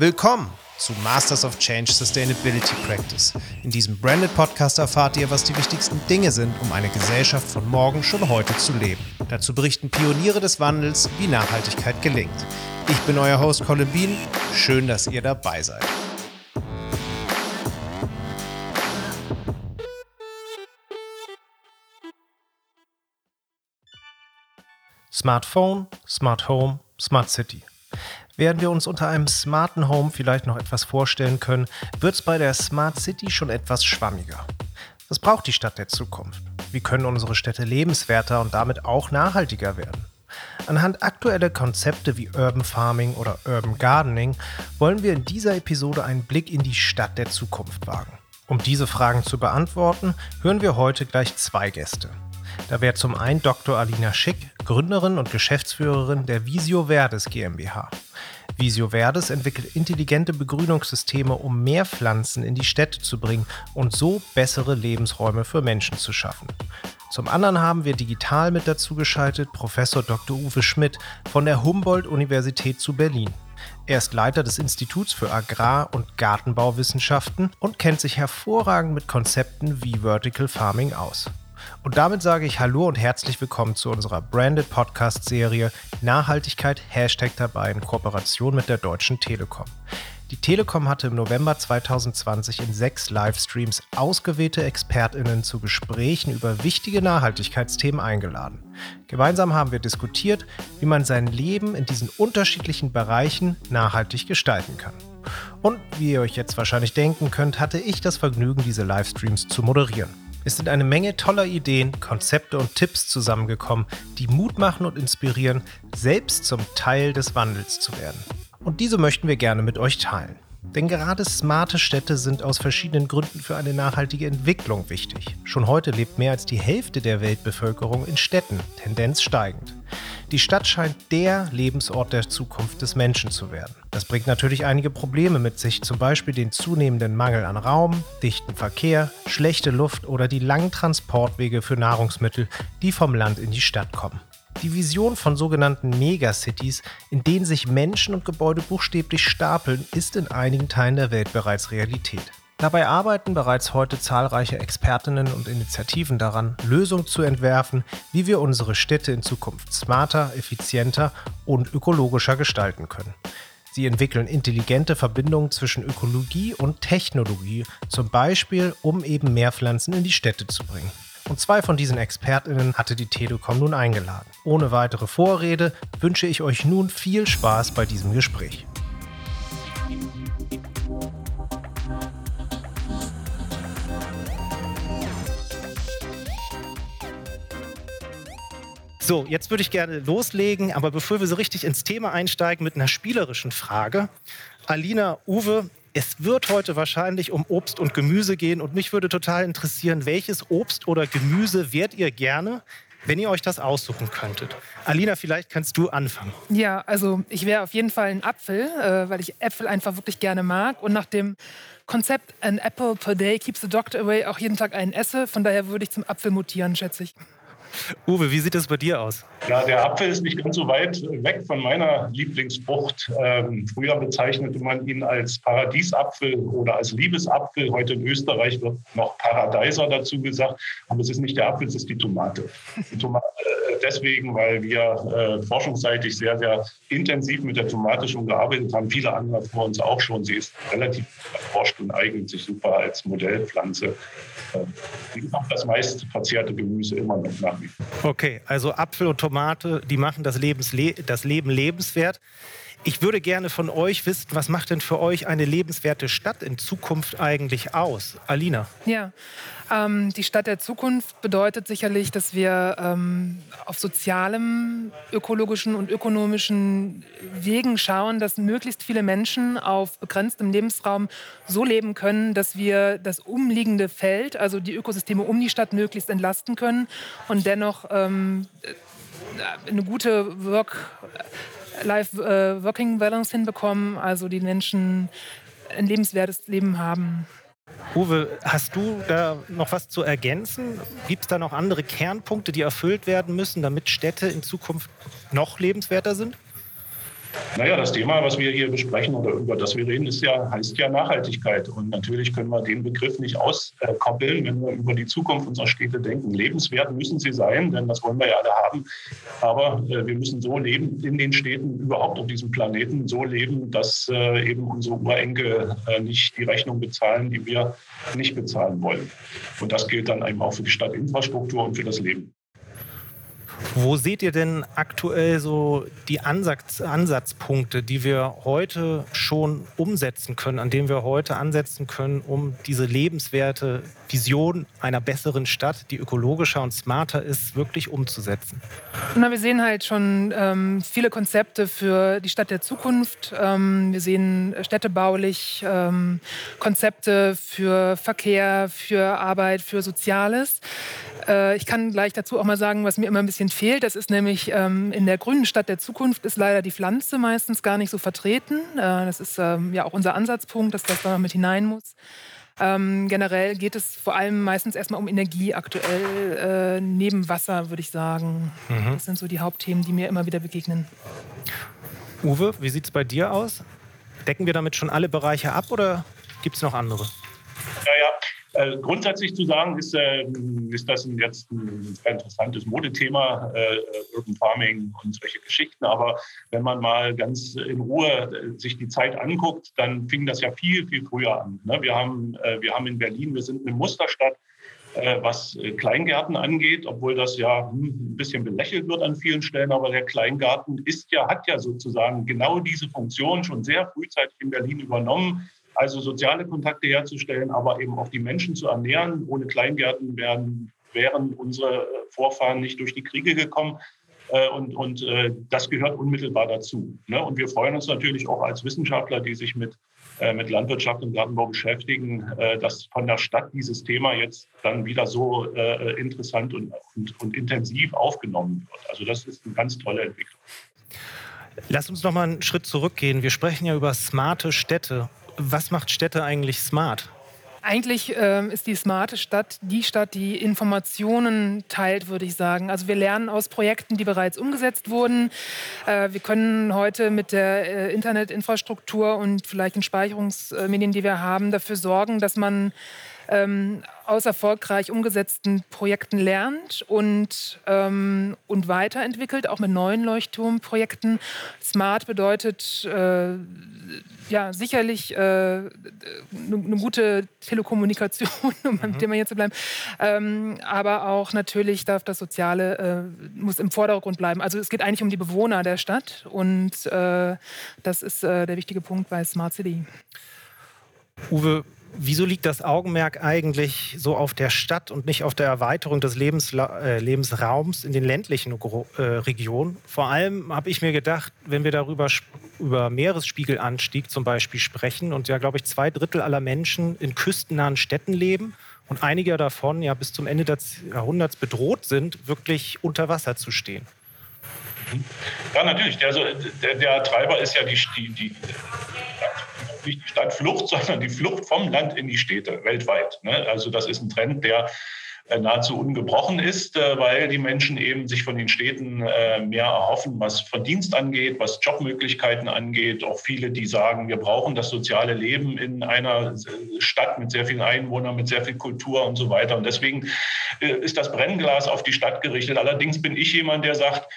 Willkommen zu Masters of Change Sustainability Practice. In diesem Branded Podcast erfahrt ihr, was die wichtigsten Dinge sind, um eine Gesellschaft von morgen schon heute zu leben. Dazu berichten Pioniere des Wandels, wie Nachhaltigkeit gelingt. Ich bin euer Host Colin Bean. Schön, dass ihr dabei seid. Smartphone, Smart Home, Smart City. Während wir uns unter einem smarten Home vielleicht noch etwas vorstellen können, wird es bei der Smart City schon etwas schwammiger. Was braucht die Stadt der Zukunft? Wie können unsere Städte lebenswerter und damit auch nachhaltiger werden? Anhand aktueller Konzepte wie Urban Farming oder Urban Gardening wollen wir in dieser Episode einen Blick in die Stadt der Zukunft wagen. Um diese Fragen zu beantworten, hören wir heute gleich zwei Gäste. Da wäre zum einen Dr. Alina Schick, Gründerin und Geschäftsführerin der Visio Verdes GmbH. Visio Verdes entwickelt intelligente Begrünungssysteme, um mehr Pflanzen in die Städte zu bringen und so bessere Lebensräume für Menschen zu schaffen. Zum anderen haben wir digital mit dazu geschaltet Professor Dr. Uwe Schmidt von der Humboldt-Universität zu Berlin. Er ist Leiter des Instituts für Agrar- und Gartenbauwissenschaften und kennt sich hervorragend mit Konzepten wie Vertical Farming aus. Und damit sage ich Hallo und herzlich willkommen zu unserer Branded Podcast-Serie Nachhaltigkeit Hashtag dabei in Kooperation mit der Deutschen Telekom. Die Telekom hatte im November 2020 in sechs Livestreams ausgewählte ExpertInnen zu Gesprächen über wichtige Nachhaltigkeitsthemen eingeladen. Gemeinsam haben wir diskutiert, wie man sein Leben in diesen unterschiedlichen Bereichen nachhaltig gestalten kann. Und wie ihr euch jetzt wahrscheinlich denken könnt, hatte ich das Vergnügen, diese Livestreams zu moderieren. Es sind eine Menge toller Ideen, Konzepte und Tipps zusammengekommen, die Mut machen und inspirieren, selbst zum Teil des Wandels zu werden. Und diese möchten wir gerne mit euch teilen. Denn gerade smarte Städte sind aus verschiedenen Gründen für eine nachhaltige Entwicklung wichtig. Schon heute lebt mehr als die Hälfte der Weltbevölkerung in Städten, Tendenz steigend. Die Stadt scheint der Lebensort der Zukunft des Menschen zu werden. Das bringt natürlich einige Probleme mit sich, zum Beispiel den zunehmenden Mangel an Raum, dichten Verkehr, schlechte Luft oder die langen Transportwege für Nahrungsmittel, die vom Land in die Stadt kommen. Die Vision von sogenannten Megacities, in denen sich Menschen und Gebäude buchstäblich stapeln, ist in einigen Teilen der Welt bereits Realität. Dabei arbeiten bereits heute zahlreiche Expertinnen und Initiativen daran, Lösungen zu entwerfen, wie wir unsere Städte in Zukunft smarter, effizienter und ökologischer gestalten können. Sie entwickeln intelligente Verbindungen zwischen Ökologie und Technologie, zum Beispiel um eben mehr Pflanzen in die Städte zu bringen. Und zwei von diesen ExpertInnen hatte die Telekom nun eingeladen. Ohne weitere Vorrede wünsche ich euch nun viel Spaß bei diesem Gespräch. So, jetzt würde ich gerne loslegen, aber bevor wir so richtig ins Thema einsteigen mit einer spielerischen Frage. Alina, Uwe, es wird heute wahrscheinlich um Obst und Gemüse gehen und mich würde total interessieren, welches Obst oder Gemüse wärt ihr gerne, wenn ihr euch das aussuchen könntet. Alina, vielleicht kannst du anfangen. Ja, also ich wäre auf jeden Fall ein Apfel, äh, weil ich Äpfel einfach wirklich gerne mag und nach dem Konzept An Apple per Day keeps the doctor away auch jeden Tag einen esse. Von daher würde ich zum Apfel mutieren, schätze ich. Uwe, wie sieht es bei dir aus? Ja, der Apfel ist nicht ganz so weit weg von meiner Lieblingsfrucht. Ähm, früher bezeichnete man ihn als Paradiesapfel oder als Liebesapfel. Heute in Österreich wird noch Paradeiser dazu gesagt. Aber es ist nicht der Apfel, es ist die Tomate. Die Tomate äh, deswegen, weil wir äh, forschungsseitig sehr, sehr intensiv mit der Tomate schon gearbeitet haben. Viele andere vor uns auch schon. Sie ist relativ erforscht und eignet sich super als Modellpflanze. Äh, wie gesagt, das meist verzehrte Gemüse immer noch nach wie vor. Okay, also Apfel und Tomate, die machen das, Lebensle das Leben lebenswert. Ich würde gerne von euch wissen, was macht denn für euch eine lebenswerte Stadt in Zukunft eigentlich aus? Alina. Ja, ähm, die Stadt der Zukunft bedeutet sicherlich, dass wir ähm, auf sozialem, ökologischen und ökonomischen Wegen schauen, dass möglichst viele Menschen auf begrenztem Lebensraum so leben können, dass wir das umliegende Feld, also die Ökosysteme um die Stadt möglichst entlasten können und dennoch ähm, eine gute Work Life-Working-Balance äh, hinbekommen, also die Menschen ein lebenswertes Leben haben. Uwe, hast du da noch was zu ergänzen? Gibt es da noch andere Kernpunkte, die erfüllt werden müssen, damit Städte in Zukunft noch lebenswerter sind? Naja, das Thema, was wir hier besprechen oder über das wir reden, ist ja, heißt ja Nachhaltigkeit. Und natürlich können wir den Begriff nicht auskoppeln, wenn wir über die Zukunft unserer Städte denken. Lebenswert müssen sie sein, denn das wollen wir ja alle haben. Aber äh, wir müssen so leben in den Städten, überhaupt auf diesem Planeten, so leben, dass äh, eben unsere Urenkel äh, nicht die Rechnung bezahlen, die wir nicht bezahlen wollen. Und das gilt dann eben auch für die Stadtinfrastruktur und für das Leben. Wo seht ihr denn aktuell so die Ansatz, Ansatzpunkte, die wir heute schon umsetzen können, an denen wir heute ansetzen können, um diese lebenswerte Vision einer besseren Stadt, die ökologischer und smarter ist, wirklich umzusetzen? Na, wir sehen halt schon ähm, viele Konzepte für die Stadt der Zukunft. Ähm, wir sehen städtebaulich ähm, Konzepte für Verkehr, für Arbeit, für Soziales. Äh, ich kann gleich dazu auch mal sagen, was mir immer ein bisschen fehlt. Das ist nämlich ähm, in der grünen Stadt der Zukunft ist leider die Pflanze meistens gar nicht so vertreten. Äh, das ist ähm, ja auch unser Ansatzpunkt, dass das da mit hinein muss. Ähm, generell geht es vor allem meistens erstmal um Energie aktuell, äh, neben Wasser, würde ich sagen. Mhm. Das sind so die Hauptthemen, die mir immer wieder begegnen. Uwe, wie sieht es bei dir aus? Decken wir damit schon alle Bereiche ab oder gibt es noch andere? Äh, grundsätzlich zu sagen, ist, äh, ist das jetzt ein sehr interessantes Modethema, äh, Urban Farming und solche Geschichten. Aber wenn man mal ganz in Ruhe äh, sich die Zeit anguckt, dann fing das ja viel, viel früher an. Ne? Wir, haben, äh, wir haben in Berlin, wir sind eine Musterstadt, äh, was Kleingärten angeht, obwohl das ja hm, ein bisschen belächelt wird an vielen Stellen. Aber der Kleingarten ist ja, hat ja sozusagen genau diese Funktion schon sehr frühzeitig in Berlin übernommen also soziale Kontakte herzustellen, aber eben auch die Menschen zu ernähren. Ohne Kleingärten wären, wären unsere Vorfahren nicht durch die Kriege gekommen. Äh, und, und äh, das gehört unmittelbar dazu. Ne? Und wir freuen uns natürlich auch als Wissenschaftler, die sich mit, äh, mit Landwirtschaft und Gartenbau beschäftigen, dass von der Stadt dieses Thema jetzt dann wieder so interessant und, und, und intensiv aufgenommen wird. Also das ist eine ganz tolle Entwicklung. Lass uns noch mal einen Schritt zurückgehen. Wir sprechen ja über smarte Städte was macht Städte eigentlich smart? Eigentlich ähm, ist die smarte Stadt die Stadt, die Informationen teilt, würde ich sagen. Also wir lernen aus Projekten, die bereits umgesetzt wurden. Äh, wir können heute mit der äh, Internetinfrastruktur und vielleicht den Speicherungsmedien, die wir haben, dafür sorgen, dass man ähm, aus erfolgreich umgesetzten Projekten lernt und, ähm, und weiterentwickelt, auch mit neuen Leuchtturmprojekten. Smart bedeutet äh, ja sicherlich äh, eine ne gute Telekommunikation, um mhm. beim Thema hier zu bleiben. Ähm, aber auch natürlich darf das Soziale äh, muss im Vordergrund bleiben. Also es geht eigentlich um die Bewohner der Stadt und äh, das ist äh, der wichtige Punkt bei Smart City. Uwe, Wieso liegt das Augenmerk eigentlich so auf der Stadt und nicht auf der Erweiterung des Lebensla äh, Lebensraums in den ländlichen äh, Regionen? Vor allem habe ich mir gedacht, wenn wir darüber über Meeresspiegelanstieg zum Beispiel sprechen und ja, glaube ich, zwei Drittel aller Menschen in küstennahen Städten leben und einige davon ja bis zum Ende des Jahrhunderts bedroht sind, wirklich unter Wasser zu stehen. Ja, natürlich. Also der, der Treiber ist ja die, die, die nicht die Stadtflucht, sondern die Flucht vom Land in die Städte weltweit. Ne? Also das ist ein Trend, der nahezu ungebrochen ist, äh, weil die Menschen eben sich von den Städten äh, mehr erhoffen, was Verdienst angeht, was Jobmöglichkeiten angeht. Auch viele, die sagen, wir brauchen das soziale Leben in einer Stadt mit sehr vielen Einwohnern, mit sehr viel Kultur und so weiter. Und deswegen ist das Brennglas auf die Stadt gerichtet. Allerdings bin ich jemand, der sagt,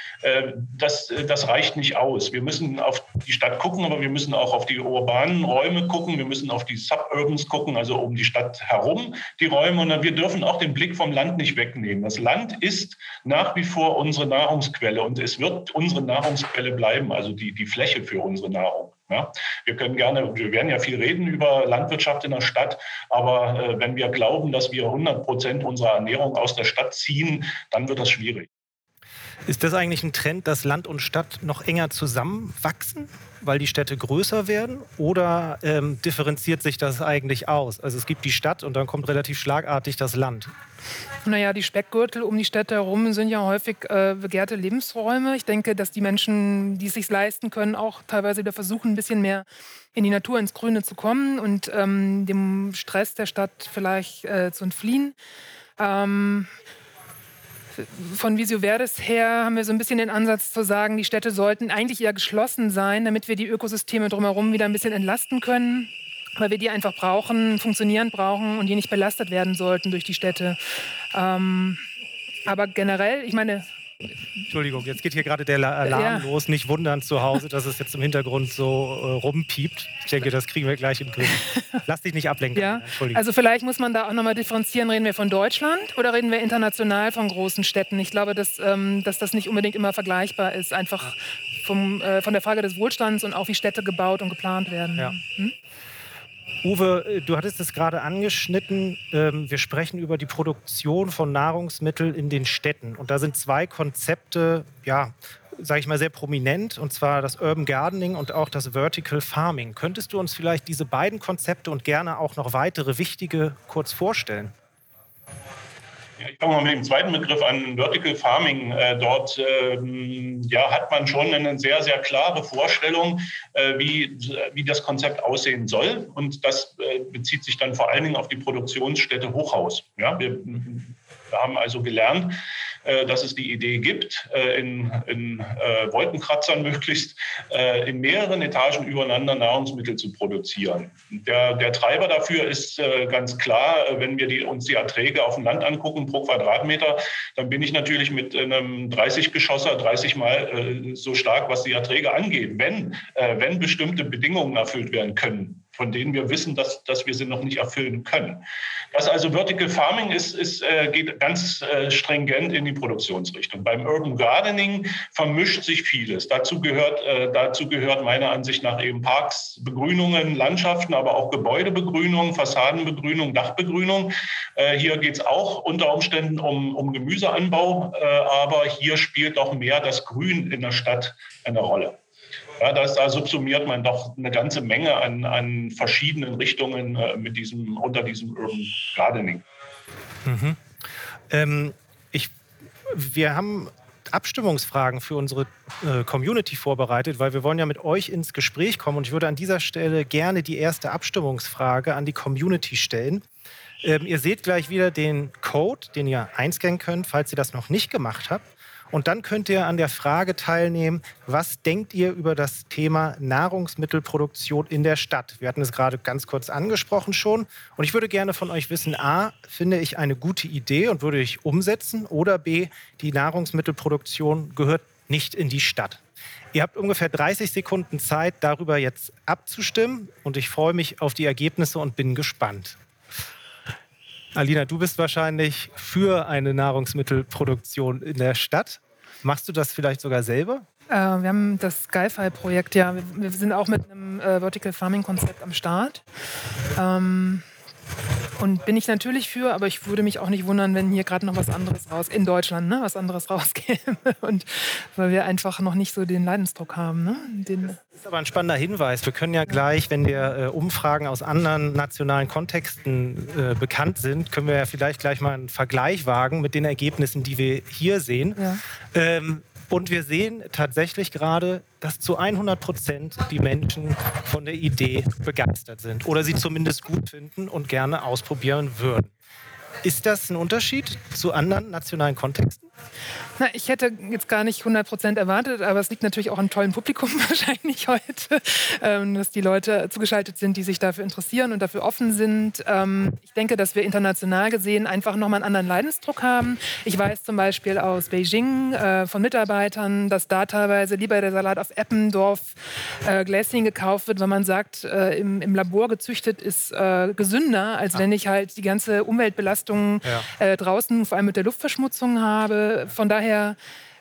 das, das reicht nicht aus. Wir müssen auf die Stadt gucken, aber wir müssen auch auf die urbanen Räume gucken. Wir müssen auf die Suburbans gucken, also um die Stadt herum die Räume. Und wir dürfen auch den Blick vom Land nicht wegnehmen. Das Land ist nach wie vor unsere Nahrungsquelle und es wird unsere Nahrungsquelle bleiben, also die, die Fläche für unsere Nahrung. Ja, wir können gerne, wir werden ja viel reden über Landwirtschaft in der Stadt, aber äh, wenn wir glauben, dass wir 100 Prozent unserer Ernährung aus der Stadt ziehen, dann wird das schwierig. Ist das eigentlich ein Trend, dass Land und Stadt noch enger zusammenwachsen, weil die Städte größer werden? Oder ähm, differenziert sich das eigentlich aus? Also es gibt die Stadt und dann kommt relativ schlagartig das Land. Naja, die Speckgürtel um die Städte herum sind ja häufig äh, begehrte Lebensräume. Ich denke, dass die Menschen, die es sich leisten können, auch teilweise wieder versuchen, ein bisschen mehr in die Natur, ins Grüne zu kommen und ähm, dem Stress der Stadt vielleicht äh, zu entfliehen. Ähm, von Visio Verdes her haben wir so ein bisschen den Ansatz zu sagen, die Städte sollten eigentlich eher geschlossen sein, damit wir die Ökosysteme drumherum wieder ein bisschen entlasten können weil wir die einfach brauchen, funktionierend brauchen und die nicht belastet werden sollten durch die Städte. Ähm, aber generell, ich meine, Entschuldigung, jetzt geht hier gerade der Alarm ja. los. Nicht wundern zu Hause, dass es jetzt im Hintergrund so äh, rumpiept. Ich denke, das kriegen wir gleich den Griff. Lass dich nicht ablenken. Ja. Also vielleicht muss man da auch nochmal differenzieren. Reden wir von Deutschland oder reden wir international von großen Städten? Ich glaube, dass, ähm, dass das nicht unbedingt immer vergleichbar ist. Einfach vom, äh, von der Frage des Wohlstands und auch wie Städte gebaut und geplant werden. Ja. Hm? Uwe, äh, du hattest es gerade angeschnitten. Ähm, wir sprechen über die Produktion von Nahrungsmitteln in den Städten. Und da sind zwei Konzepte, ja, sage ich mal, sehr prominent, und zwar das Urban Gardening und auch das Vertical Farming. Könntest du uns vielleicht diese beiden Konzepte und gerne auch noch weitere wichtige kurz vorstellen? Ich fange mal mit dem zweiten Begriff an, Vertical Farming. Äh, dort ähm, ja, hat man schon eine sehr, sehr klare Vorstellung, äh, wie, wie das Konzept aussehen soll. Und das äh, bezieht sich dann vor allen Dingen auf die Produktionsstätte Hochhaus. Ja, wir, wir haben also gelernt, äh, dass es die Idee gibt, äh, in, in äh, Wolkenkratzern möglichst in mehreren Etagen übereinander Nahrungsmittel zu produzieren. Der, der Treiber dafür ist ganz klar, wenn wir die, uns die Erträge auf dem Land angucken pro Quadratmeter, dann bin ich natürlich mit einem 30-Geschosser 30 Mal so stark, was die Erträge angeht. Wenn, wenn bestimmte Bedingungen erfüllt werden können, von denen wir wissen, dass, dass wir sie noch nicht erfüllen können. Das also Vertical Farming ist, ist, äh, geht ganz äh, stringent in die Produktionsrichtung. Beim Urban Gardening vermischt sich vieles. Dazu gehört, äh, dazu gehört meiner Ansicht nach eben Parks, Begrünungen, Landschaften, aber auch Gebäudebegrünung, Fassadenbegrünung, Dachbegrünung. Hier geht es auch unter Umständen um, um Gemüseanbau, aber hier spielt doch mehr das Grün in der Stadt eine Rolle. Ja, da subsumiert man doch eine ganze Menge an, an verschiedenen Richtungen äh, mit diesem, unter diesem Urban Gardening. Mhm. Ähm, ich, wir haben Abstimmungsfragen für unsere äh, Community vorbereitet, weil wir wollen ja mit euch ins Gespräch kommen. Und ich würde an dieser Stelle gerne die erste Abstimmungsfrage an die Community stellen. Ähm, ihr seht gleich wieder den Code, den ihr einscannen könnt, falls ihr das noch nicht gemacht habt. Und dann könnt ihr an der Frage teilnehmen, was denkt ihr über das Thema Nahrungsmittelproduktion in der Stadt? Wir hatten es gerade ganz kurz angesprochen schon. Und ich würde gerne von euch wissen, a, finde ich eine gute Idee und würde ich umsetzen? Oder b, die Nahrungsmittelproduktion gehört nicht in die Stadt. Ihr habt ungefähr 30 Sekunden Zeit, darüber jetzt abzustimmen. Und ich freue mich auf die Ergebnisse und bin gespannt. Alina, du bist wahrscheinlich für eine Nahrungsmittelproduktion in der Stadt. Machst du das vielleicht sogar selber? Äh, wir haben das Skyfile-Projekt, ja. Wir, wir, sind auch mit einem äh, Vertical Farming-Konzept am Start. Ähm, und bin ich natürlich für, aber ich würde mich auch nicht wundern, wenn hier gerade noch was anderes raus, in Deutschland, ne, was anderes rauskäme. Und weil wir einfach noch nicht so den Leidensdruck haben. Ne? Den das ist aber ein spannender Hinweis. Wir können ja gleich, wenn wir äh, Umfragen aus anderen nationalen Kontexten äh, bekannt sind, können wir ja vielleicht gleich mal einen Vergleich wagen mit den Ergebnissen, die wir hier sehen. Ja. Ähm, und wir sehen tatsächlich gerade, dass zu 100 Prozent die Menschen von der Idee begeistert sind oder sie zumindest gut finden und gerne ausprobieren würden. Ist das ein Unterschied zu anderen nationalen Kontexten? Na, ich hätte jetzt gar nicht 100 Prozent erwartet, aber es liegt natürlich auch am tollen Publikum wahrscheinlich heute, ähm, dass die Leute zugeschaltet sind, die sich dafür interessieren und dafür offen sind. Ähm, ich denke, dass wir international gesehen einfach nochmal einen anderen Leidensdruck haben. Ich weiß zum Beispiel aus Beijing äh, von Mitarbeitern, dass da teilweise lieber der Salat auf Eppendorf äh, Gläschen gekauft wird, weil man sagt, äh, im, im, Labor gezüchtet ist äh, gesünder, als ah. wenn ich halt die ganze Umweltbelastung ja. Äh, draußen, vor allem mit der Luftverschmutzung habe. Von daher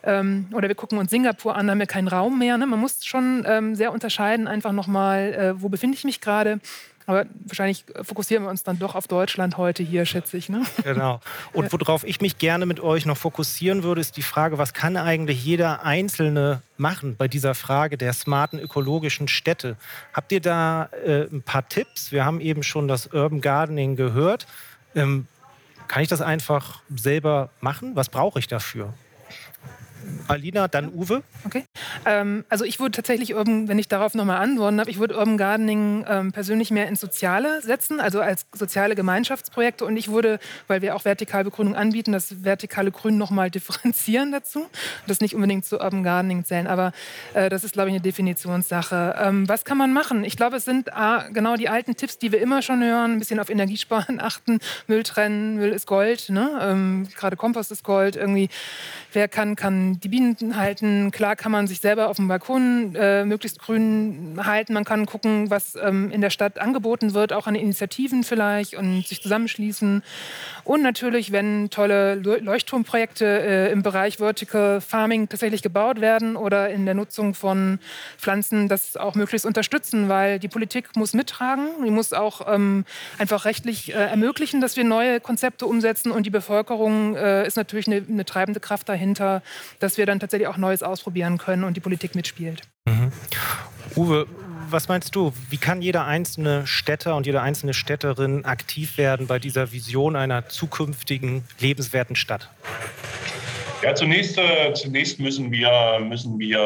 ähm, oder wir gucken uns Singapur an, da haben wir keinen Raum mehr. Ne? Man muss schon ähm, sehr unterscheiden, einfach nochmal, äh, wo befinde ich mich gerade. Aber wahrscheinlich fokussieren wir uns dann doch auf Deutschland heute hier, schätze ich. Ne? Genau. Und worauf ich mich gerne mit euch noch fokussieren würde, ist die Frage, was kann eigentlich jeder Einzelne machen bei dieser Frage der smarten ökologischen Städte? Habt ihr da äh, ein paar Tipps? Wir haben eben schon das Urban Gardening gehört. Ähm, kann ich das einfach selber machen? Was brauche ich dafür? Alina, dann Uwe. Okay. Ähm, also ich würde tatsächlich, Urban, wenn ich darauf nochmal antworten darf, ich würde Urban Gardening ähm, persönlich mehr ins Soziale setzen, also als soziale Gemeinschaftsprojekte. Und ich würde, weil wir auch Vertikalbegrünung anbieten, das vertikale Grün nochmal differenzieren dazu. Das nicht unbedingt zu Urban Gardening zählen, aber äh, das ist, glaube ich, eine Definitionssache. Ähm, was kann man machen? Ich glaube, es sind ah, genau die alten Tipps, die wir immer schon hören. Ein bisschen auf Energiesparen achten, Müll trennen, Müll ist Gold. Ne? Ähm, Gerade Kompost ist Gold. Irgendwie, wer kann, kann die Bienen halten. Klar kann man sich selber auf dem Balkon äh, möglichst grün halten. Man kann gucken, was ähm, in der Stadt angeboten wird, auch an Initiativen vielleicht und sich zusammenschließen. Und natürlich, wenn tolle Leuchtturmprojekte äh, im Bereich Vertical Farming tatsächlich gebaut werden oder in der Nutzung von Pflanzen, das auch möglichst unterstützen, weil die Politik muss mittragen, die muss auch ähm, einfach rechtlich äh, ermöglichen, dass wir neue Konzepte umsetzen und die Bevölkerung äh, ist natürlich eine, eine, treibende Kraft dahinter, dass wir dann tatsächlich auch Neues ausprobieren können und die Politik mitspielt. Mhm. Uwe, was meinst du? Wie kann jeder einzelne Städter und jede einzelne Städterin aktiv werden bei dieser Vision einer zukünftigen lebenswerten Stadt? Ja, zunächst, äh, zunächst müssen wir, müssen wir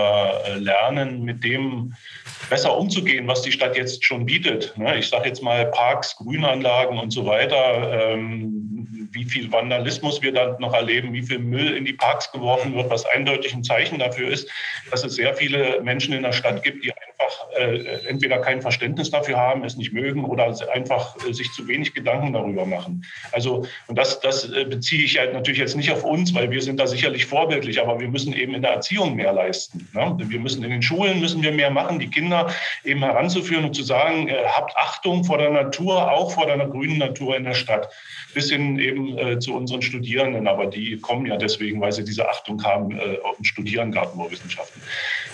äh, lernen, mit dem besser umzugehen, was die Stadt jetzt schon bietet. Ne? Ich sage jetzt mal Parks, Grünanlagen und so weiter. Ähm, wie viel Vandalismus wir dann noch erleben, wie viel Müll in die Parks geworfen wird, was eindeutig ein Zeichen dafür ist, dass es sehr viele Menschen in der Stadt gibt, die einfach äh, entweder kein Verständnis dafür haben, es nicht mögen oder einfach äh, sich zu wenig Gedanken darüber machen. Also, und das, das äh, beziehe ich halt natürlich jetzt nicht auf uns, weil wir sind da sicherlich vorbildlich, aber wir müssen eben in der Erziehung mehr leisten. Ne? Wir müssen in den Schulen müssen wir mehr machen, die Kinder eben heranzuführen und zu sagen, äh, habt Achtung vor der Natur, auch vor der grünen Natur in der Stadt bis hin eben äh, zu unseren Studierenden. Aber die kommen ja deswegen, weil sie diese Achtung haben, äh, auf dem Studieren Gartenbauwissenschaften.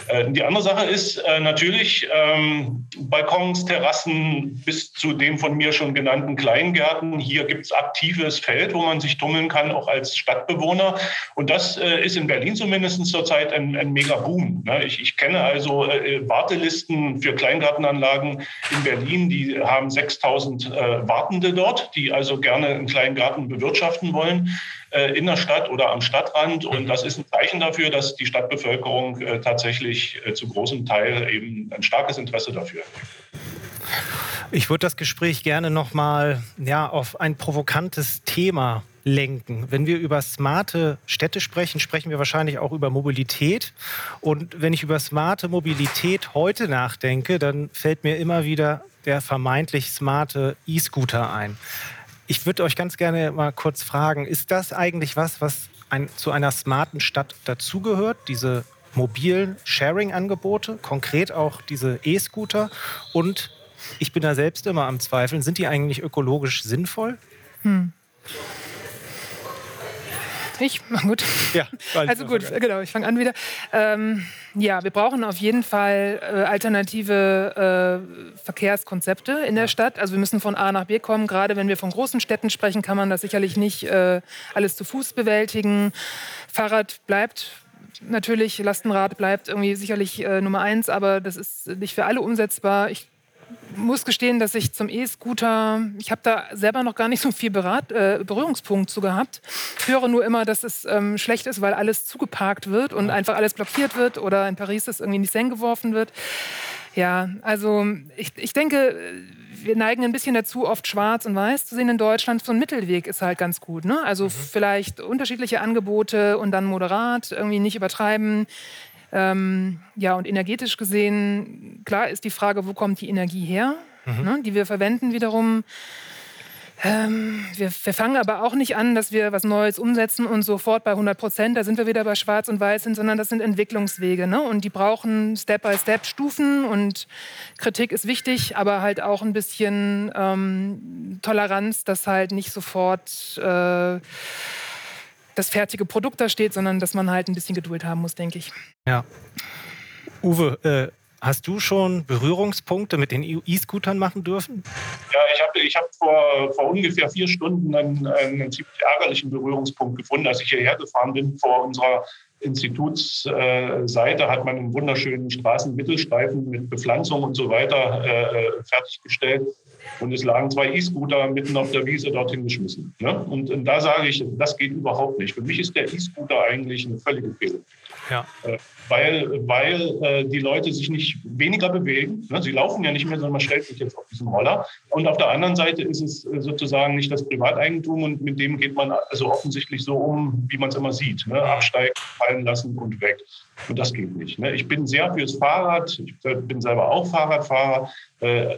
Äh, die andere Sache ist äh, natürlich ähm, Balkons, Terrassen bis zu den von mir schon genannten Kleingärten. Hier gibt es aktives Feld, wo man sich tummeln kann, auch als Stadtbewohner. Und das äh, ist in Berlin zumindest zurzeit ein, ein mega Boom. Ne? Ich, ich, kenne also äh, Wartelisten für Kleingartenanlagen in Berlin, die haben 6000 Wartende dort, die also gerne einen kleinen Garten bewirtschaften wollen äh, in der Stadt oder am Stadtrand. Und das ist ein Zeichen dafür, dass die Stadtbevölkerung äh, tatsächlich äh, zu großem Teil eben ein starkes Interesse dafür hat. Ich würde das Gespräch gerne nochmal ja, auf ein provokantes Thema lenken. Wenn wir über smarte Städte sprechen, sprechen wir wahrscheinlich auch über Mobilität. Und wenn ich über smarte Mobilität heute nachdenke, dann fällt mir immer wieder der vermeintlich smarte E-Scooter ein. Ich würde euch ganz gerne mal kurz fragen, ist das eigentlich was, was ein, zu einer smarten Stadt dazugehört, diese mobilen Sharing-Angebote, konkret auch diese E-Scooter? Und ich bin da selbst immer am Zweifeln, sind die eigentlich ökologisch sinnvoll? Hm. Ich? Gut. Ja, also gut, genau, ich fange an wieder. Ähm, ja, wir brauchen auf jeden Fall äh, alternative äh, Verkehrskonzepte in der Stadt. Also wir müssen von A nach B kommen. Gerade wenn wir von großen Städten sprechen, kann man das sicherlich nicht äh, alles zu Fuß bewältigen. Fahrrad bleibt natürlich, Lastenrad bleibt irgendwie sicherlich äh, Nummer eins, aber das ist nicht für alle umsetzbar. Ich muss gestehen, dass ich zum E-Scooter, ich habe da selber noch gar nicht so viel Berat, äh, Berührungspunkt zu gehabt. Ich höre nur immer, dass es ähm, schlecht ist, weil alles zugeparkt wird und einfach alles blockiert wird oder in Paris das irgendwie in die Seine geworfen wird. Ja, also ich, ich denke, wir neigen ein bisschen dazu, oft schwarz und weiß zu sehen in Deutschland. So ein Mittelweg ist halt ganz gut. Ne? Also mhm. vielleicht unterschiedliche Angebote und dann moderat, irgendwie nicht übertreiben. Ähm, ja, und energetisch gesehen, klar ist die Frage, wo kommt die Energie her, mhm. ne, die wir verwenden wiederum. Ähm, wir, wir, fangen aber auch nicht an, dass wir was Neues umsetzen und sofort bei 100 Prozent, da sind wir wieder bei Schwarz und Weiß sind, sondern das sind Entwicklungswege. Ne? Und die brauchen Step-by-Step Stufen und Kritik ist wichtig, aber halt auch ein bisschen ähm, Toleranz, dass halt nicht sofort äh, das fertige Produkt da steht, sondern dass man halt ein bisschen Geduld haben muss, denke ich. Ja. Uwe, äh, hast du schon Berührungspunkte mit den E-Scootern machen dürfen? Ja, ich habe ich hab vor, vor ungefähr vier Stunden einen, einen ziemlich ärgerlichen Berührungspunkt gefunden, als ich hierher gefahren bin vor unserer Institutsseite hat man einen wunderschönen Straßenmittelstreifen mit Bepflanzung und so weiter äh, fertiggestellt. Und es lagen zwei E-Scooter mitten auf der Wiese dorthin geschmissen. Ne? Und, und, da sage ich, das geht überhaupt nicht. Für mich ist der E-Scooter eigentlich eine völlige Fehlentwicklung. Ja. Äh, weil, weil äh, die Leute sich nicht weniger bewegen. Ne? Sie laufen ja nicht mehr, sondern man stellt sich jetzt auf diesen Roller. Und auf der anderen Seite ist es äh, sozusagen nicht das Privateigentum und mit dem geht man also offensichtlich so um, wie man es immer sieht. Ne? Absteigen, fallen lassen und weg. Und das geht nicht. Ne? Ich bin sehr fürs Fahrrad. Ich bin selber auch Fahrradfahrer.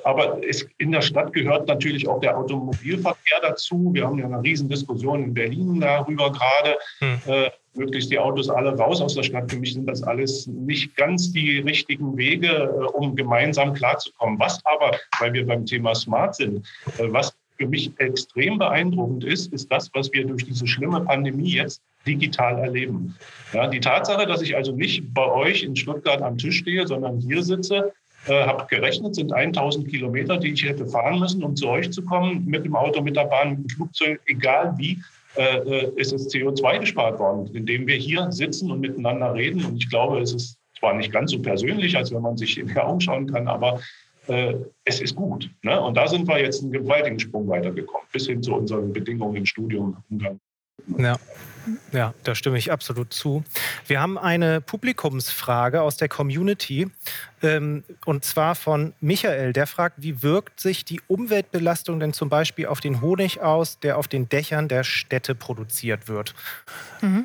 Aber in der Stadt gehört natürlich auch der Automobilverkehr dazu. Wir haben ja eine Riesendiskussion in Berlin darüber gerade. Hm. Möglichst die Autos alle raus aus der Stadt. Für mich sind das alles nicht ganz die richtigen Wege, äh, um gemeinsam klarzukommen. Was aber, weil wir beim Thema Smart sind, äh, was für mich extrem beeindruckend ist, ist das, was wir durch diese schlimme Pandemie jetzt digital erleben. Ja, die Tatsache, dass ich also nicht bei euch in Stuttgart am Tisch stehe, sondern hier sitze, äh, habe gerechnet, sind 1000 Kilometer, die ich hätte fahren müssen, um zu euch zu kommen, mit dem Auto, mit der Bahn, mit dem Flugzeug, egal wie, äh, äh, ist es CO2 gespart worden, indem wir hier sitzen und miteinander reden. Und ich glaube, es ist zwar nicht ganz so persönlich, als wenn man sich in die Augen schauen kann, aber äh, es ist gut. Ne? Und da sind wir jetzt einen gewaltigen Sprung weitergekommen, bis hin zu unseren Bedingungen im Studium. Ja. Ja, da stimme ich absolut zu. Wir haben eine Publikumsfrage aus der Community und zwar von Michael. Der fragt, wie wirkt sich die Umweltbelastung denn zum Beispiel auf den Honig aus, der auf den Dächern der Städte produziert wird? Mhm.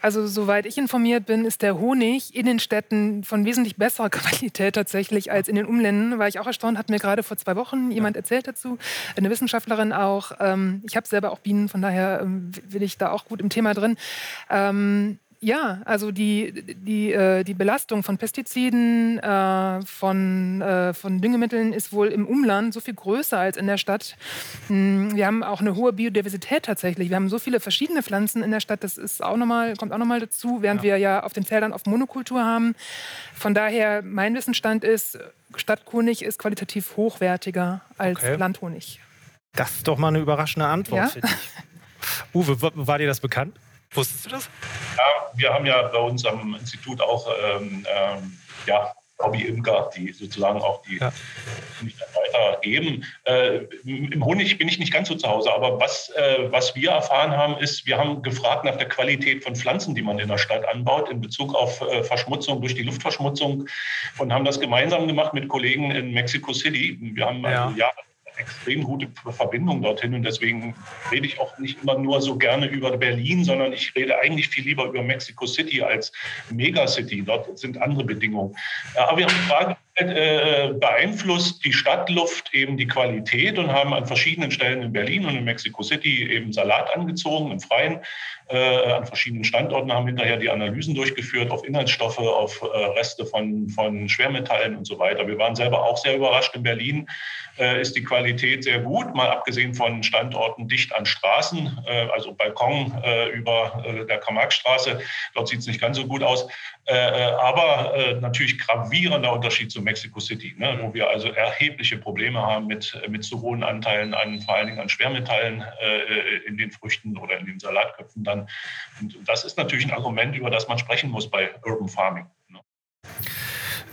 Also soweit ich informiert bin, ist der Honig in den Städten von wesentlich besserer Qualität tatsächlich als in den Umländen. War ich auch erstaunt, hat mir gerade vor zwei Wochen jemand erzählt dazu, eine Wissenschaftlerin auch. Ähm, ich habe selber auch Bienen, von daher ähm, will ich da auch gut im Thema drin. Ja, also die, die, äh, die Belastung von Pestiziden, äh, von, äh, von Düngemitteln ist wohl im Umland so viel größer als in der Stadt. Hm, wir haben auch eine hohe Biodiversität tatsächlich. Wir haben so viele verschiedene Pflanzen in der Stadt, das ist auch noch mal, kommt auch nochmal dazu, während ja. wir ja auf den Feldern oft Monokultur haben. Von daher, mein Wissensstand ist, Stadthonig ist qualitativ hochwertiger als okay. Landhonig. Das ist doch mal eine überraschende Antwort, ja? finde ich. Uwe, war dir das bekannt? Wusstest du das? Ja, wir haben ja bei uns am Institut auch ähm, ähm, ja, Hobby-Imker, die sozusagen auch die ja. weitergeben. Äh, Im Honig bin ich nicht ganz so zu Hause, aber was, äh, was wir erfahren haben, ist, wir haben gefragt nach der Qualität von Pflanzen, die man in der Stadt anbaut, in Bezug auf äh, Verschmutzung durch die Luftverschmutzung und haben das gemeinsam gemacht mit Kollegen in Mexico City. Wir haben ja. also Jahre extrem gute Verbindung dorthin und deswegen rede ich auch nicht immer nur so gerne über Berlin, sondern ich rede eigentlich viel lieber über Mexico City als Megacity. Dort sind andere Bedingungen. Aber wir haben die Frage, äh, beeinflusst die Stadtluft eben die Qualität und haben an verschiedenen Stellen in Berlin und in Mexico City eben Salat angezogen im Freien äh, an verschiedenen Standorten, haben hinterher die Analysen durchgeführt auf Inhaltsstoffe, auf äh, Reste von, von Schwermetallen und so weiter. Wir waren selber auch sehr überrascht in Berlin, äh, ist die Qualität sehr gut, mal abgesehen von Standorten dicht an Straßen, äh, also Balkon äh, über der Karl-Marx-Straße. Dort sieht es nicht ganz so gut aus. aber natürlich gravierender Unterschied zu Mexico City, ne, wo wir also erhebliche Probleme haben mit, mit zu hohen Anteilen an, vor allen Dingen an Schwermetallen in den Früchten oder in den Salatköpfen dann. Und das ist natürlich ein Argument, über das man sprechen muss bei Urban Farming.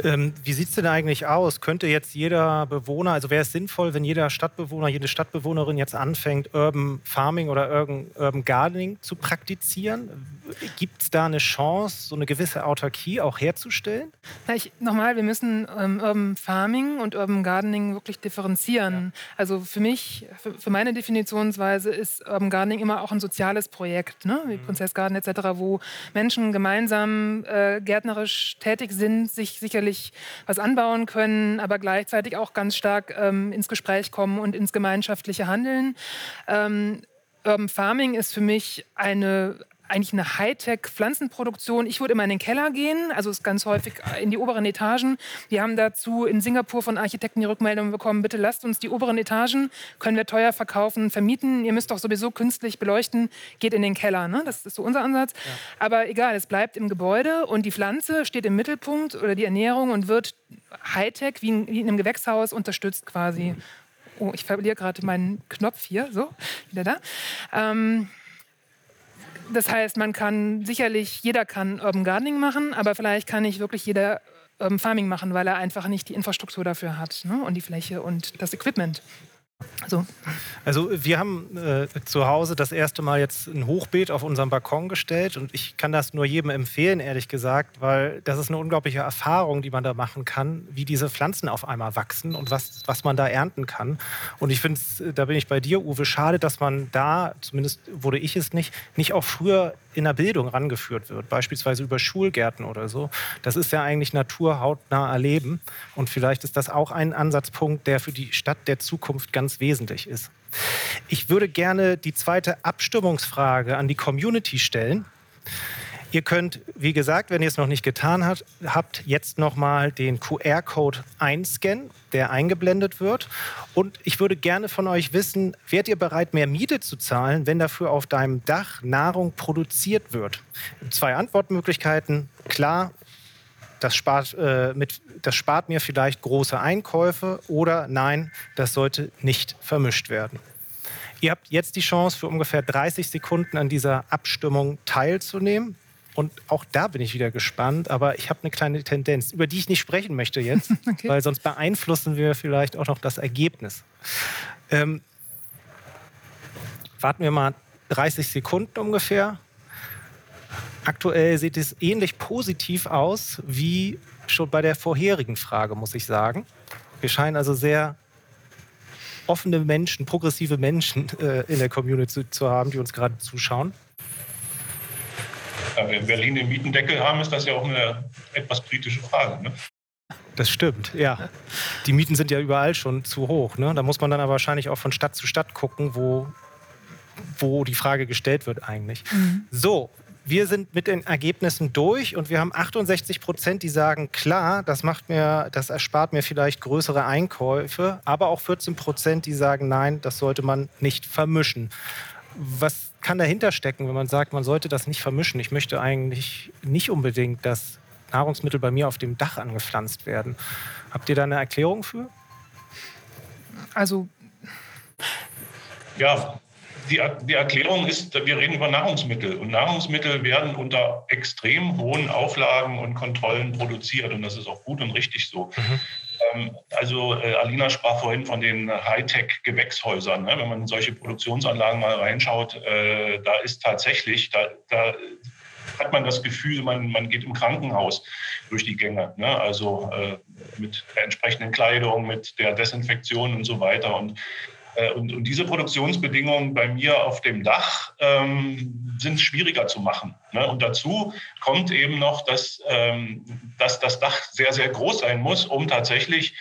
Ähm, wie sieht es denn eigentlich aus? Könnte jetzt jeder Bewohner, also wäre es sinnvoll, wenn jeder Stadtbewohner, jede Stadtbewohnerin jetzt anfängt, Urban Farming oder Urban Gardening zu praktizieren? Gibt es da eine Chance, so eine gewisse Autarkie auch herzustellen? Na, ich, nochmal, wir müssen ähm, Urban Farming und Urban Gardening wirklich differenzieren. Ja. Also für mich, für, für, meine Definitionsweise ist Urban Gardening immer auch ein soziales Projekt, ne? wie mhm. Prinzessgarten etc., wo Menschen gemeinsam äh, gärtnerisch tätig sind, sich sicherlich was anbauen können, aber gleichzeitig auch ganz stark ähm, ins Gespräch kommen und ins gemeinschaftliche Handeln. Ähm, Urban Farming ist für mich eine, eigentlich eine Hightech-Pflanzenproduktion. Ich würde immer in den Keller gehen, also ist ganz häufig in die oberen Etagen. Wir haben dazu in Singapur von Architekten die Rückmeldung bekommen, bitte lasst uns die oberen Etagen, können wir teuer verkaufen, vermieten. Ihr müsst doch sowieso künstlich beleuchten, geht in den Keller. Ne? Das ist so unser Ansatz. Ja. Aber egal, es bleibt im Gebäude und die Pflanze steht im Mittelpunkt oder die Ernährung und wird Hightech wie in, wie in einem Gewächshaus unterstützt quasi. Oh, ich verliere gerade meinen Knopf hier, so, wieder da. Ähm, das heißt, man kann sicherlich, jeder kann Urban Gardening machen, aber vielleicht kann nicht wirklich jeder Urban Farming machen, weil er einfach nicht die Infrastruktur dafür hat ne? und die Fläche und das Equipment. So. Also wir haben äh, zu Hause das erste Mal jetzt ein Hochbeet auf unserem Balkon gestellt und ich kann das nur jedem empfehlen, ehrlich gesagt, weil das ist eine unglaubliche Erfahrung, die man da machen kann, wie diese Pflanzen auf einmal wachsen und was, was man da ernten kann. Und ich finde es, da bin ich bei dir, Uwe, schade, dass man da, zumindest wurde ich es nicht, nicht auch früher in der Bildung rangeführt wird, beispielsweise über Schulgärten oder so. Das ist ja eigentlich naturhautnah erleben und vielleicht ist das auch ein Ansatzpunkt, der für die Stadt der Zukunft ganz wesentlich ist. Ich würde gerne die zweite Abstimmungsfrage an die Community stellen. Ihr könnt, wie gesagt, wenn ihr es noch nicht getan habt, habt jetzt nochmal den QR-Code einscannen, der eingeblendet wird. Und ich würde gerne von euch wissen, wärt ihr bereit, mehr Miete zu zahlen, wenn dafür auf deinem Dach Nahrung produziert wird? Zwei Antwortmöglichkeiten. Klar, das spart, äh, mit, das spart mir vielleicht große Einkäufe oder nein, das sollte nicht vermischt werden. Ihr habt jetzt die Chance, für ungefähr 30 Sekunden an dieser Abstimmung teilzunehmen. Und auch da bin ich wieder gespannt, aber ich habe eine kleine Tendenz, über die ich nicht sprechen möchte jetzt, okay. weil sonst beeinflussen wir vielleicht auch noch das Ergebnis. Ähm, warten wir mal 30 Sekunden ungefähr. Aktuell sieht es ähnlich positiv aus wie schon bei der vorherigen Frage, muss ich sagen. Wir scheinen also sehr offene Menschen, progressive Menschen äh, in der Community zu haben, die uns gerade zuschauen. Wir in Berlin den Mietendeckel haben, ist das ja auch eine etwas kritische Frage. Ne? Das stimmt, ja. Die Mieten sind ja überall schon zu hoch. Ne? Da muss man dann aber wahrscheinlich auch von Stadt zu Stadt gucken, wo, wo die Frage gestellt wird eigentlich. Mhm. So, wir sind mit den Ergebnissen durch und wir haben 68 Prozent, die sagen, klar, das macht mir, das erspart mir vielleicht größere Einkäufe, aber auch 14 Prozent, die sagen, nein, das sollte man nicht vermischen. Was kann dahinter stecken, wenn man sagt, man sollte das nicht vermischen? Ich möchte eigentlich nicht unbedingt, dass Nahrungsmittel bei mir auf dem Dach angepflanzt werden. Habt ihr da eine Erklärung für? Also ja, die, die Erklärung ist, wir reden über Nahrungsmittel und Nahrungsmittel werden unter extrem hohen Auflagen und Kontrollen produziert und das ist auch gut und richtig so. Mhm. Ähm, also äh, Alina sprach vorhin von den Hightech-Gewächshäusern. Ne? Wenn man in solche Produktionsanlagen mal reinschaut, äh, da ist tatsächlich, da, da hat man das Gefühl, man, man geht im Krankenhaus durch die Gänge. Ne? Also äh, mit der entsprechenden Kleidung, mit der Desinfektion und so weiter. Und und, und, diese Produktionsbedingungen bei mir auf dem Dach ähm, sind schwieriger zu machen. Ne? Und dazu kommt eben noch, dass, ähm, dass das Dach sehr, sehr groß sein muss, um tatsächlich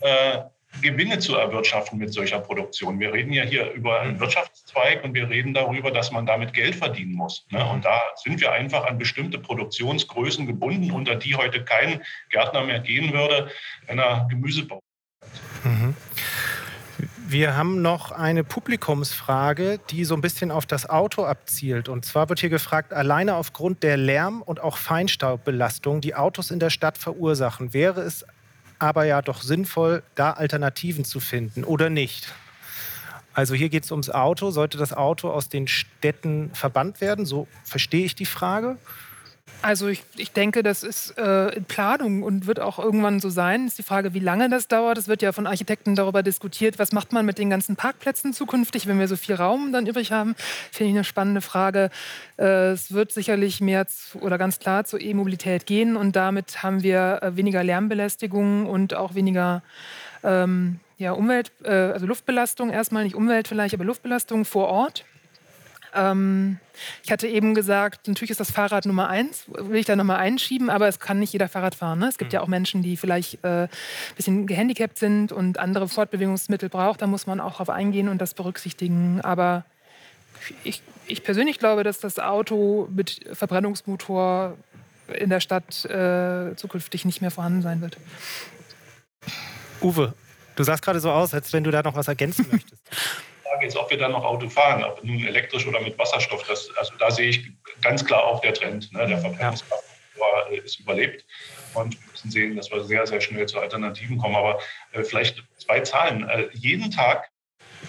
äh, Gewinne zu erwirtschaften mit solcher Produktion. Wir reden ja hier über einen Wirtschaftszweig und wir reden darüber, dass man damit Geld verdienen muss. Ne? Und da sind wir einfach an bestimmte Produktionsgrößen gebunden, unter die heute kein Gärtner mehr gehen würde, wenn er Gemüse baut. Wir haben noch eine Publikumsfrage, die so ein bisschen auf das Auto abzielt. Und zwar wird hier gefragt, alleine aufgrund der Lärm- und auch Feinstaubbelastung, die Autos in der Stadt verursachen, wäre es aber ja doch sinnvoll, da Alternativen zu finden oder nicht? Also hier geht es ums Auto. Sollte das Auto aus den Städten verbannt werden? So verstehe ich die Frage. Also ich, ich denke, das ist äh, in Planung und wird auch irgendwann so sein. Ist die Frage, wie lange das dauert. Es wird ja von Architekten darüber diskutiert, was macht man mit den ganzen Parkplätzen zukünftig, wenn wir so viel Raum dann übrig haben. Finde ich eine spannende Frage. Äh, es wird sicherlich mehr zu, oder ganz klar zur E-Mobilität gehen und damit haben wir äh, weniger Lärmbelästigung und auch weniger ähm, ja, Umwelt, äh, also Luftbelastung erstmal, nicht Umwelt vielleicht, aber Luftbelastung vor Ort. Ähm, ich hatte eben gesagt, natürlich ist das Fahrrad Nummer eins, will ich da nochmal einschieben, aber es kann nicht jeder Fahrrad fahren. Ne? Es gibt mhm. ja auch Menschen, die vielleicht äh, ein bisschen gehandicapt sind und andere Fortbewegungsmittel brauchen. Da muss man auch drauf eingehen und das berücksichtigen. Aber ich, ich persönlich glaube, dass das Auto mit Verbrennungsmotor in der Stadt äh, zukünftig nicht mehr vorhanden sein wird. Uwe, du sahst gerade so aus, als wenn du da noch was ergänzen möchtest. Frage ist, ob wir dann noch Auto fahren, ob nun elektrisch oder mit Wasserstoff. Das, also da sehe ich ganz klar auch der Trend. Ne? Der Verbrennungskraft ja. ist überlebt. Und wir müssen sehen, dass wir sehr, sehr schnell zu Alternativen kommen. Aber äh, vielleicht zwei Zahlen. Äh, jeden Tag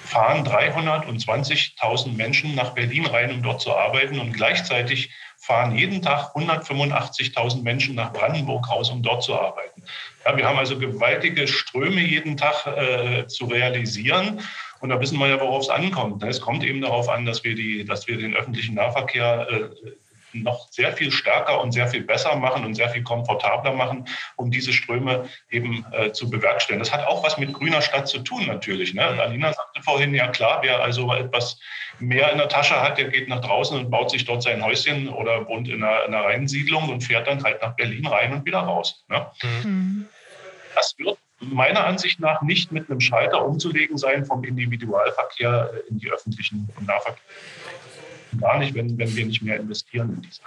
fahren 320.000 Menschen nach Berlin rein, um dort zu arbeiten. Und gleichzeitig fahren jeden Tag 185.000 Menschen nach Brandenburg raus, um dort zu arbeiten. Ja, wir haben also gewaltige Ströme jeden Tag äh, zu realisieren. Und da wissen wir ja, worauf es ankommt. Es kommt eben darauf an, dass wir, die, dass wir den öffentlichen Nahverkehr äh, noch sehr viel stärker und sehr viel besser machen und sehr viel komfortabler machen, um diese Ströme eben äh, zu bewerkstelligen. Das hat auch was mit grüner Stadt zu tun natürlich. Ne? Mhm. Alina sagte vorhin, ja klar, wer also etwas mehr in der Tasche hat, der geht nach draußen und baut sich dort sein Häuschen oder wohnt in einer, in einer Reihensiedlung und fährt dann halt nach Berlin rein und wieder raus. Ne? Mhm. Das wird meiner Ansicht nach nicht mit einem Schalter umzulegen sein vom Individualverkehr in die öffentlichen Nahverkehr gar nicht, wenn, wenn wir nicht mehr investieren in diese.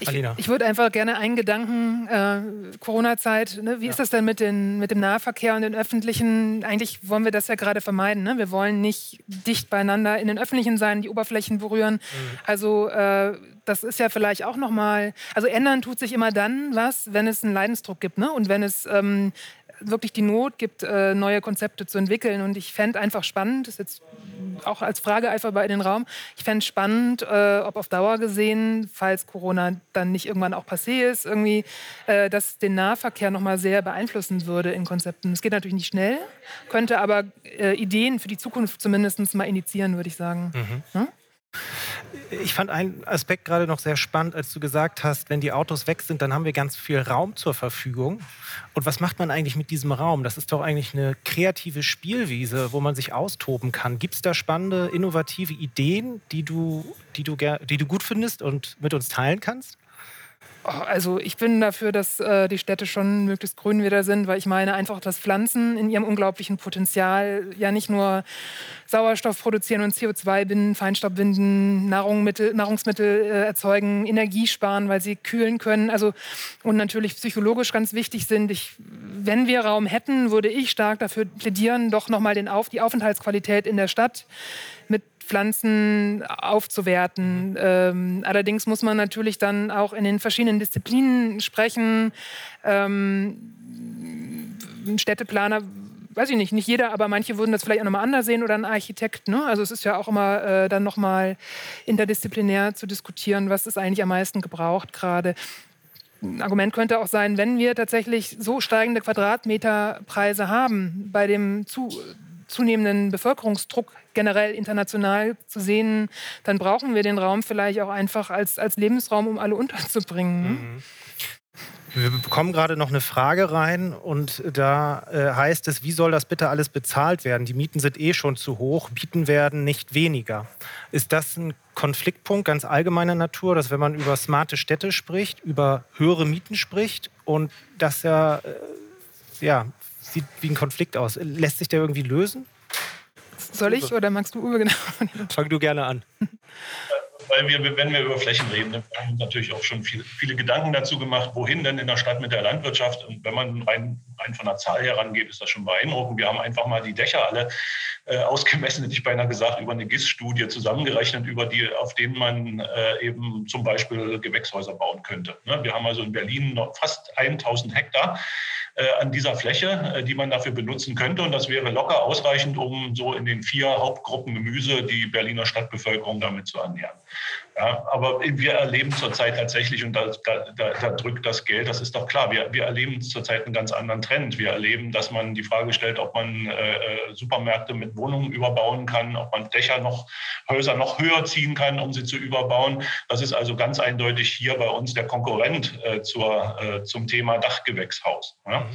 Ich, ich würde einfach gerne einen Gedanken, äh, Corona-Zeit, ne? wie ja. ist das denn mit, den, mit dem Nahverkehr und den öffentlichen? Eigentlich wollen wir das ja gerade vermeiden. Ne? Wir wollen nicht dicht beieinander in den öffentlichen sein, die Oberflächen berühren. Mhm. Also äh, das ist ja vielleicht auch nochmal, also ändern tut sich immer dann was, wenn es einen Leidensdruck gibt ne? und wenn es ähm, wirklich die Not gibt, äh, neue Konzepte zu entwickeln. Und ich fände einfach spannend, das ist jetzt auch als Frage einfach bei in den Raum, ich fände spannend, äh, ob auf Dauer gesehen, falls Corona dann nicht irgendwann auch passé ist, irgendwie, äh, dass den Nahverkehr nochmal sehr beeinflussen würde in Konzepten. Es geht natürlich nicht schnell, könnte aber Ideen für die Zukunft zumindest mal initiieren, würde ich sagen. Mhm. Hm? Ich fand einen Aspekt gerade noch sehr spannend, als du gesagt hast, wenn die Autos weg sind, dann haben wir ganz viel Raum zur Verfügung. Und was macht man eigentlich mit diesem Raum? Das ist doch eigentlich eine kreative Spielwiese, wo man sich austoben kann. Gibt es da spannende, innovative Ideen, die du, die, du, die du gut findest und mit uns teilen kannst? Also ich bin dafür, dass äh, die Städte schon möglichst grün wieder sind, weil ich meine einfach, dass Pflanzen in ihrem unglaublichen Potenzial ja nicht nur Sauerstoff produzieren und CO2 binden, Feinstaub binden, Nahrungsmittel, Nahrungsmittel äh, erzeugen, Energie sparen, weil sie kühlen können. Also und natürlich psychologisch ganz wichtig sind. Ich, wenn wir Raum hätten, würde ich stark dafür plädieren, doch nochmal den Auf, die Aufenthaltsqualität in der Stadt mit Pflanzen aufzuwerten. Ähm, allerdings muss man natürlich dann auch in den verschiedenen Disziplinen sprechen. Ähm, Städteplaner weiß ich nicht, nicht jeder, aber manche würden das vielleicht auch nochmal anders sehen oder ein Architekt. Ne? Also es ist ja auch immer äh, dann nochmal interdisziplinär zu diskutieren, was ist eigentlich am meisten gebraucht gerade. Ein Argument könnte auch sein, wenn wir tatsächlich so steigende Quadratmeterpreise haben bei dem zu, zunehmenden Bevölkerungsdruck generell international zu sehen, dann brauchen wir den Raum vielleicht auch einfach als, als Lebensraum, um alle unterzubringen. Mhm. Wir bekommen gerade noch eine Frage rein und da äh, heißt es, wie soll das bitte alles bezahlt werden? Die Mieten sind eh schon zu hoch, Mieten werden nicht weniger. Ist das ein Konfliktpunkt ganz allgemeiner Natur, dass wenn man über smarte Städte spricht, über höhere Mieten spricht und das ja, äh, ja sieht wie ein Konflikt aus. Lässt sich der irgendwie lösen? Soll ich oder magst du Uwe genau? Fang du gerne an. Weil wir, wenn wir über Flächen reden, haben wir uns natürlich auch schon viele, viele, Gedanken dazu gemacht, wohin denn in der Stadt mit der Landwirtschaft. Und wenn man rein, rein von der Zahl her rangeht, ist das schon beeindruckend. Wir haben einfach mal die Dächer alle äh, ausgemessen, hätte ich beinahe gesagt, über eine GIS-Studie zusammengerechnet, über die, auf denen man äh, eben zum Beispiel Gewächshäuser bauen könnte. Ne? Wir haben also in Berlin noch fast 1000 Hektar an dieser Fläche, äh, die man dafür benutzen könnte. Und das wäre locker ausreichend, um so in den vier Hauptgruppen Gemüse die Berliner Stadtbevölkerung damit zu ernähren. Ja, aber wir erleben zurzeit tatsächlich, und da, da, da, drückt das Geld, das ist doch klar, wir, wir erleben zurzeit einen ganz anderen Trend. Wir erleben, dass man die Frage stellt, ob man äh, äh, Supermärkte mit Wohnungen überbauen kann, ob man Dächer noch, Häuser noch höher ziehen kann, um sie zu überbauen. Das ist also ganz eindeutig hier bei uns der Konkurrent äh, zur, äh, zum Thema Dachgewächshaus. Ja.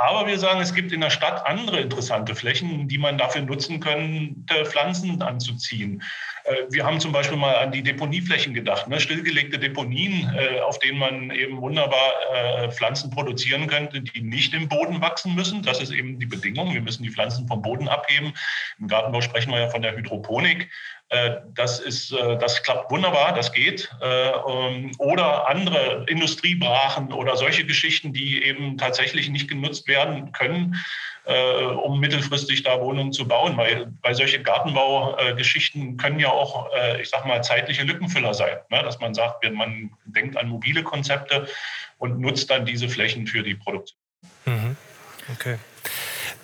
Aber wir sagen, es gibt in der Stadt andere interessante Flächen, die man dafür nutzen könnte, Pflanzen anzuziehen. Äh, wir haben zum Beispiel mal an die Deponieflächen gedacht, ne? stillgelegte Deponien, äh, auf denen man eben wunderbar äh, Pflanzen produzieren könnte, die nicht im Boden wachsen müssen. Das ist eben die Bedingung. Wir müssen die Pflanzen vom Boden abheben. Im Gartenbau sprechen wir ja von der Hydroponik. Das, ist, das klappt wunderbar, das geht. Ähm, oder andere Industriebrachen oder solche Geschichten, die eben tatsächlich nicht genutzt werden können äh, um mittelfristig da Wohnungen zu bauen. Weil, weil solche Gartenbaugeschichten können ja auch, äh, ich sag mal, zeitliche Lückenfüller sein. Ne? Dass man sagt, man denkt an mobile Konzepte und nutzt dann diese Flächen für die Produktion. Mhm. Okay.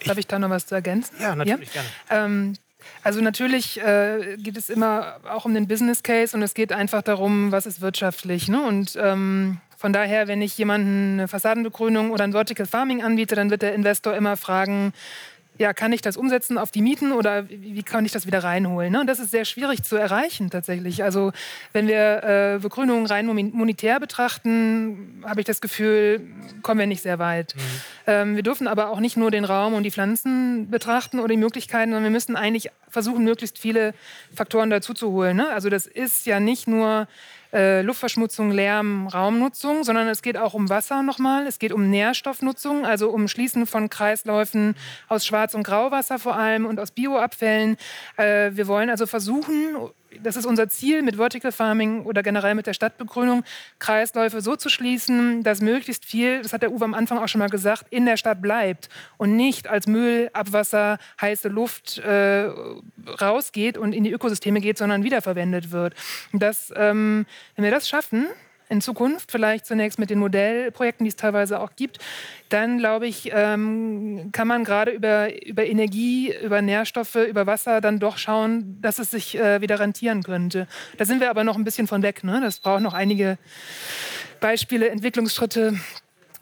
Darf ich da noch was zu ergänzen? Ja, natürlich ja? gerne. Ähm, also natürlich äh, geht es immer auch um den Business Case und es geht einfach darum, was ist wirtschaftlich. Ne? Und ähm, von daher, wenn ich jemanden eine Fassadenbegrünung oder ein Vertical Farming anbiete, dann wird der Investor immer fragen, ja, kann ich das umsetzen auf die Mieten oder wie kann ich das wieder reinholen? Ne? Und das ist sehr schwierig zu erreichen tatsächlich. Also wenn wir äh, Begrünung rein monetär betrachten, habe ich das Gefühl, kommen wir nicht sehr weit. Mhm. Ähm, wir dürfen aber auch nicht nur den Raum und die Pflanzen betrachten oder die Möglichkeiten, sondern wir müssen eigentlich versuchen, möglichst viele Faktoren dazu zu holen. Ne? Also das ist ja nicht nur äh, Luftverschmutzung, Lärm, Raumnutzung, sondern es geht auch um Wasser nochmal. Es geht um Nährstoffnutzung, also um Schließen von Kreisläufen aus Schwarz- und Grauwasser vor allem und aus Bioabfällen. Äh, wir wollen also versuchen, das ist unser Ziel mit Vertical Farming oder generell mit der Stadtbegrünung, Kreisläufe so zu schließen, dass möglichst viel, das hat der Uwe am Anfang auch schon mal gesagt, in der Stadt bleibt und nicht als Müll, Abwasser, heiße Luft äh, rausgeht und in die Ökosysteme geht, sondern wiederverwendet wird. Das, ähm, wenn wir das schaffen, in Zukunft, vielleicht zunächst mit den Modellprojekten, die es teilweise auch gibt, dann glaube ich, ähm, kann man gerade über, über Energie, über Nährstoffe, über Wasser dann doch schauen, dass es sich äh, wieder rentieren könnte. Da sind wir aber noch ein bisschen von weg. Ne? Das braucht noch einige Beispiele, Entwicklungsschritte.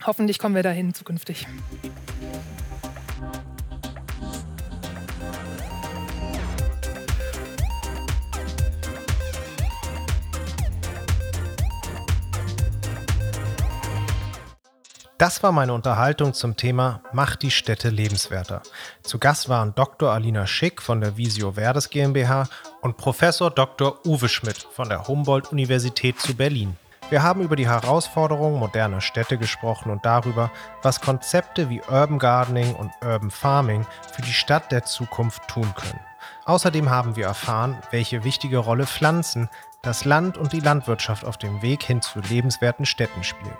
Hoffentlich kommen wir dahin zukünftig. Das war meine Unterhaltung zum Thema Macht die Städte lebenswerter. Zu Gast waren Dr. Alina Schick von der Visio Verdes GmbH und Professor Dr. Uwe Schmidt von der Humboldt-Universität zu Berlin. Wir haben über die Herausforderungen moderner Städte gesprochen und darüber, was Konzepte wie Urban Gardening und Urban Farming für die Stadt der Zukunft tun können. Außerdem haben wir erfahren, welche wichtige Rolle Pflanzen das Land und die Landwirtschaft auf dem Weg hin zu lebenswerten Städten spielen.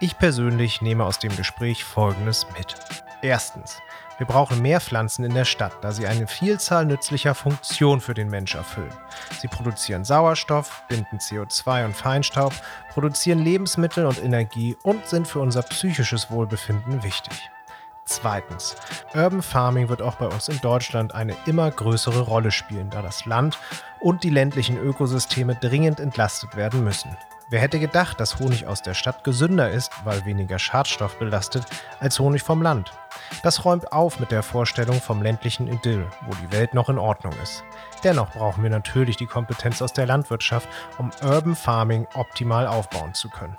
Ich persönlich nehme aus dem Gespräch Folgendes mit. Erstens. Wir brauchen mehr Pflanzen in der Stadt, da sie eine Vielzahl nützlicher Funktionen für den Mensch erfüllen. Sie produzieren Sauerstoff, binden CO2 und Feinstaub, produzieren Lebensmittel und Energie und sind für unser psychisches Wohlbefinden wichtig. Zweitens. Urban Farming wird auch bei uns in Deutschland eine immer größere Rolle spielen, da das Land und die ländlichen Ökosysteme dringend entlastet werden müssen. Wer hätte gedacht, dass Honig aus der Stadt gesünder ist, weil weniger Schadstoff belastet, als Honig vom Land? Das räumt auf mit der Vorstellung vom ländlichen Idyll, wo die Welt noch in Ordnung ist. Dennoch brauchen wir natürlich die Kompetenz aus der Landwirtschaft, um Urban Farming optimal aufbauen zu können.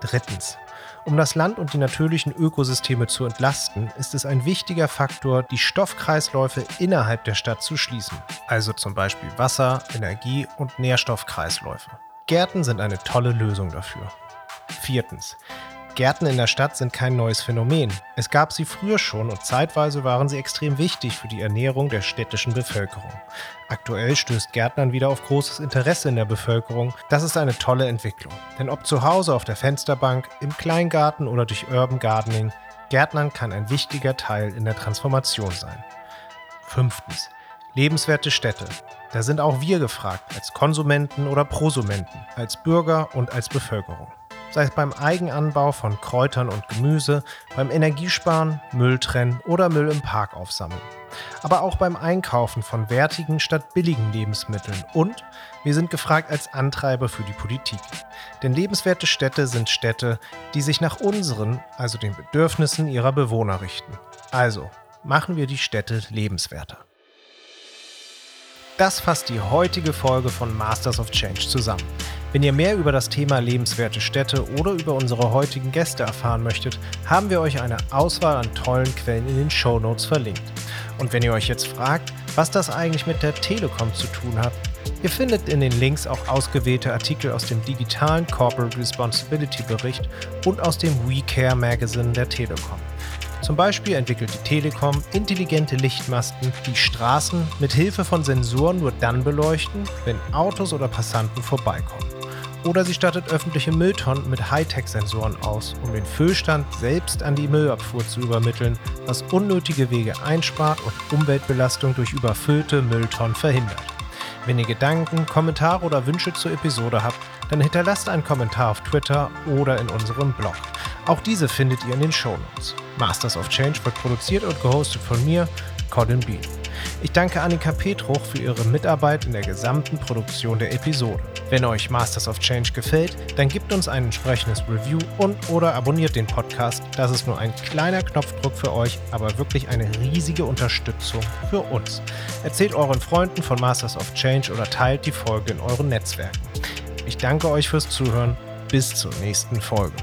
Drittens. Um das Land und die natürlichen Ökosysteme zu entlasten, ist es ein wichtiger Faktor, die Stoffkreisläufe innerhalb der Stadt zu schließen, also zum Beispiel Wasser, Energie und Nährstoffkreisläufe. Gärten sind eine tolle Lösung dafür. Viertens. Gärten in der Stadt sind kein neues Phänomen. Es gab sie früher schon und zeitweise waren sie extrem wichtig für die Ernährung der städtischen Bevölkerung. Aktuell stößt Gärtnern wieder auf großes Interesse in der Bevölkerung. Das ist eine tolle Entwicklung. Denn ob zu Hause auf der Fensterbank, im Kleingarten oder durch Urban Gardening, Gärtnern kann ein wichtiger Teil in der Transformation sein. Fünftens. Lebenswerte Städte. Da sind auch wir gefragt, als Konsumenten oder Prosumenten, als Bürger und als Bevölkerung sei es beim Eigenanbau von Kräutern und Gemüse, beim Energiesparen, Müll trennen oder Müll im Park aufsammeln. Aber auch beim Einkaufen von wertigen statt billigen Lebensmitteln und wir sind gefragt als Antreiber für die Politik. Denn lebenswerte Städte sind Städte, die sich nach unseren, also den Bedürfnissen ihrer Bewohner richten. Also machen wir die Städte lebenswerter. Das fasst die heutige Folge von Masters of Change zusammen. Wenn ihr mehr über das Thema lebenswerte Städte oder über unsere heutigen Gäste erfahren möchtet, haben wir euch eine Auswahl an tollen Quellen in den Show Notes verlinkt. Und wenn ihr euch jetzt fragt, was das eigentlich mit der Telekom zu tun hat, ihr findet in den Links auch ausgewählte Artikel aus dem digitalen Corporate Responsibility Bericht und aus dem WeCare Magazine der Telekom. Zum Beispiel entwickelt die Telekom intelligente Lichtmasten, die Straßen mit Hilfe von Sensoren nur dann beleuchten, wenn Autos oder Passanten vorbeikommen. Oder sie stattet öffentliche Mülltonnen mit Hightech-Sensoren aus, um den Füllstand selbst an die Müllabfuhr zu übermitteln, was unnötige Wege einspart und Umweltbelastung durch überfüllte Mülltonnen verhindert. Wenn ihr Gedanken, Kommentare oder Wünsche zur Episode habt, dann hinterlasst einen Kommentar auf Twitter oder in unserem Blog. Auch diese findet ihr in den Shownotes. Masters of Change wird produziert und gehostet von mir, Colin Bean. Ich danke Annika Petruch für ihre Mitarbeit in der gesamten Produktion der Episode. Wenn euch Masters of Change gefällt, dann gebt uns ein entsprechendes Review und oder abonniert den Podcast. Das ist nur ein kleiner Knopfdruck für euch, aber wirklich eine riesige Unterstützung für uns. Erzählt euren Freunden von Masters of Change oder teilt die Folge in euren Netzwerken. Ich danke euch fürs Zuhören. Bis zur nächsten Folge.